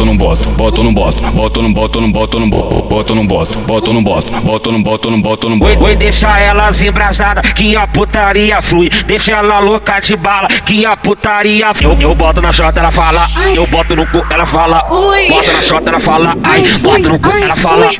bota não bota, bota não bota, bota não bota, não bota não bota, bota não bota, bota não bota, bota não bota, não bota não Oi, bota. oi, deixa elas embrasadas que a putaria flui. Deixa ela louca de bala que a putaria flui. Eu, eu boto na chota, ela fala. Eu boto no cu, ela fala. Ui. Bota na chota, ela fala. Ai, boto no cu, ela fala.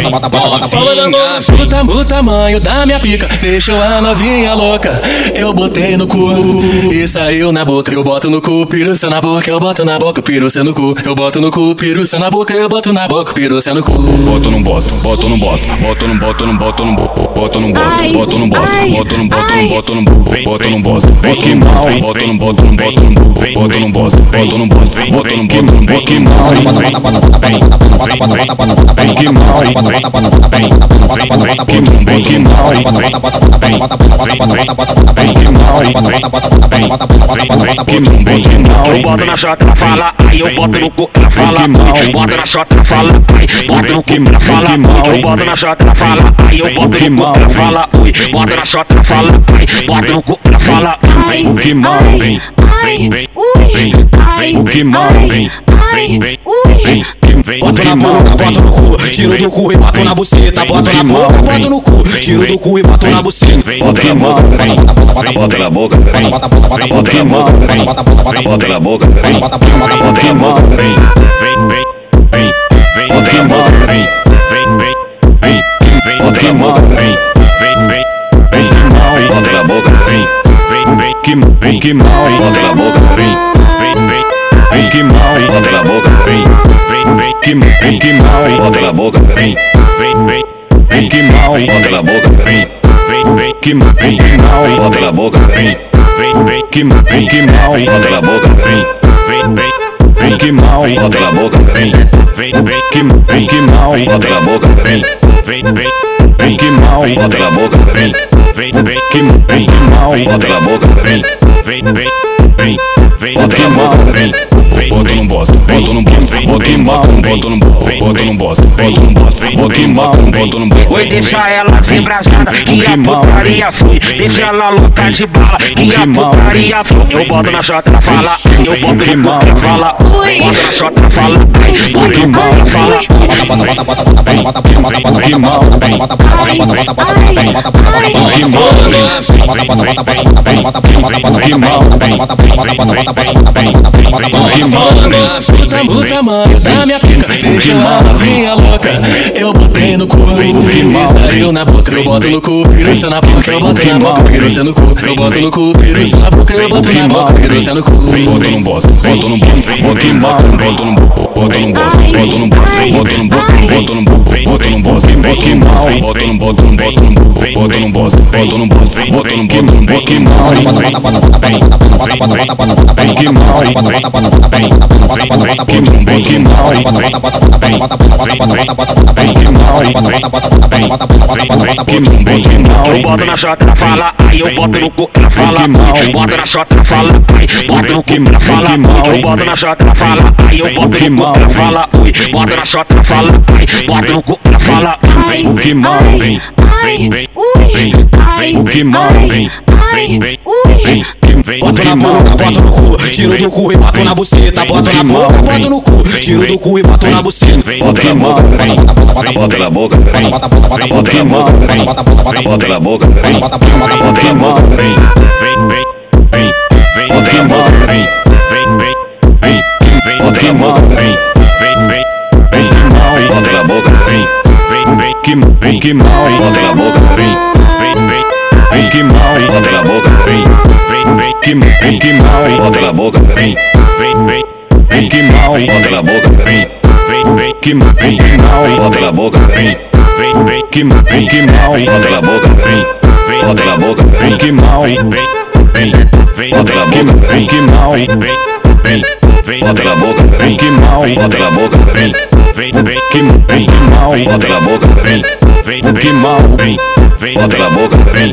Ai, Puta o tamanho da minha pica, deixou a novinha louca. Eu botei no cu e saiu na boca. Eu boto no cu, piruça na boca, eu boto na boca, piruça no cu. Eu boto no cu, piruça na boca, eu boto na boca, piruça no cu. Bota não bota, bota não bota, bota não bota, não bota não bota, bota não bota, bota não bota, bota não bota, não bota não bota, bota não bota, bota que mal, bota não bota, não bota não bota, bota não bota, bota não bota, bota não bota, não bota que mal, que mal, que bem que mal, que bem que mal, Eu boto na chota, ela fala. Ai, eu boto no cu, ela fala. Bota na chota, ela fala. Ai, bota no cu, ela fala. Eu boto na chota, ela fala. Ai, eu boto no cu, ela fala. Ui, bota na chota, ela fala. Ai, bota no cu, ela fala. o que mal, bem, o que mal, bem, Boto na boca, boto no cu, tiro do cu e boto na buceta. Boto na boca, boto no cu, tiro do cu e boto na buceta. Bota na boca, bota na boca, bota na boca, bota na boca, bota na boca, vem, vem, vem, vem, vem, bota vem vem vem, vem, vem, vem, vem, bota vem vem vem, vem, vem, vem, bota vem vem vem, vem, vem, vem vem, vem vem vem, bota vem vem vem, vem, vem, vem, vem vem vem, bota vem vem vem que bem que mal, bota na boca, vem, que mal, bota na boca, vem, que bem que mal, bota na boca, vem, que bem que mal, bota na boca, vem, que mal, bota na boca, vem, que bem que mal, bota na boca, vem, que mal, bota na boca, vem, que bem que mal, bota na boca, vem, bota que mal, boto não boto, boto não boto, boto não boto, boto não boto, boto não boto, boto não boto, boto não boto, boto não boto. Oi, deixa ela se embrasada, que a putaria foi, deixa ela louca de bola que a putaria. Eu boto na chota, fala. Eu boto cu, ela fala. Bota na chota, ela fala. Bota no cu, ela fala. que mal, que mal, que mal, que mal, Puta o tamanho da minha pica, deixou a novinha louca. Eu botei no cu. E saiu na boca. Eu boto no cu, piruça na boca, eu boto na boca, piruça no cu. Eu boto no cu, piruça na boca, eu boto na boca, piruça no cu. Boto no boto, boto no boto, boto no boto, boto no boto, boto no boto, boto no boto, boto no boto, boto no boto bota não bota, bota que mal, bota não bota, não bota não bota, bota não bota, bota não bota, bota não bota, não bota que mal, que mal, que bem que mal, que bem que mal, Eu boto na chota, ela fala. Ai, eu boto no cu, ela fala. Bota na chota, ela fala. Ai, bota no cu, ela fala. Eu boto na chota, ela fala. Ai, eu boto no cu, ela fala. Ui, bota na chota, ela fala. Ai, bota no cu, ela fala. o que mal, o que mal, Boto na boca, boto no cu, tiro do cu e boto na buceta. Boto na boca, boto no cu, tiro do cu e boto na buceta. bota na boca, vem, bota na boca, vem, bota na boca, vem, bota na boca, vem, bota na boca, vem, bota na boca, vem, bota na boca, vem, vem, vem, vem vem, vem, vem, vem, vem, vem, vem, vem que mal, vem, vem, boca, vem, vem, vem vem, vem, vem que mal, vem, vem, boca, vem, vem, vem, vem que mal, vem, vem, boca, vem, vem, vem vem, vem, vem, que mal, vem, vem, boca, vem, vem, vem vem, vem, vem, que mal, vem, vem, vem, vem, vem, vem, boca, vem que mal, vem, vem, vem, vem, vem que mal, vem, vem bota na boca, vem, que mal, bota na boca, vem, que bem que mal, bota na boca, vem, que mal, bota na boca, vem,